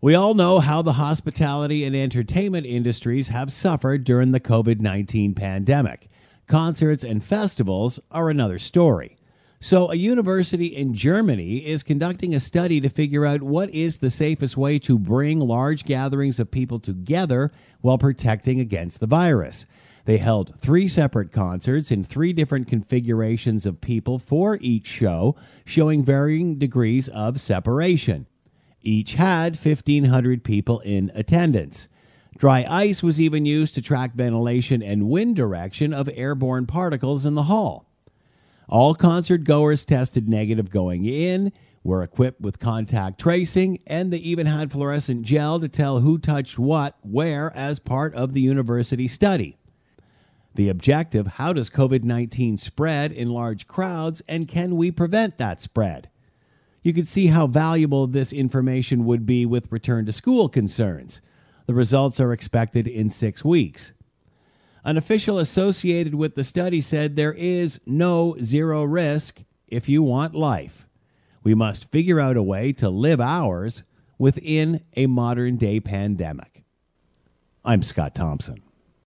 We all know how the hospitality and entertainment industries have suffered during the COVID 19 pandemic. Concerts and festivals are another story. So, a university in Germany is conducting a study to figure out what is the safest way to bring large gatherings of people together while protecting against the virus. They held three separate concerts in three different configurations of people for each show, showing varying degrees of separation. Each had 1,500 people in attendance. Dry ice was even used to track ventilation and wind direction of airborne particles in the hall. All concert goers tested negative going in, were equipped with contact tracing, and they even had fluorescent gel to tell who touched what where as part of the university study. The objective how does COVID 19 spread in large crowds, and can we prevent that spread? You can see how valuable this information would be with return to school concerns. The results are expected in six weeks. An official associated with the study said there is no zero risk if you want life. We must figure out a way to live ours within a modern day pandemic. I'm Scott Thompson.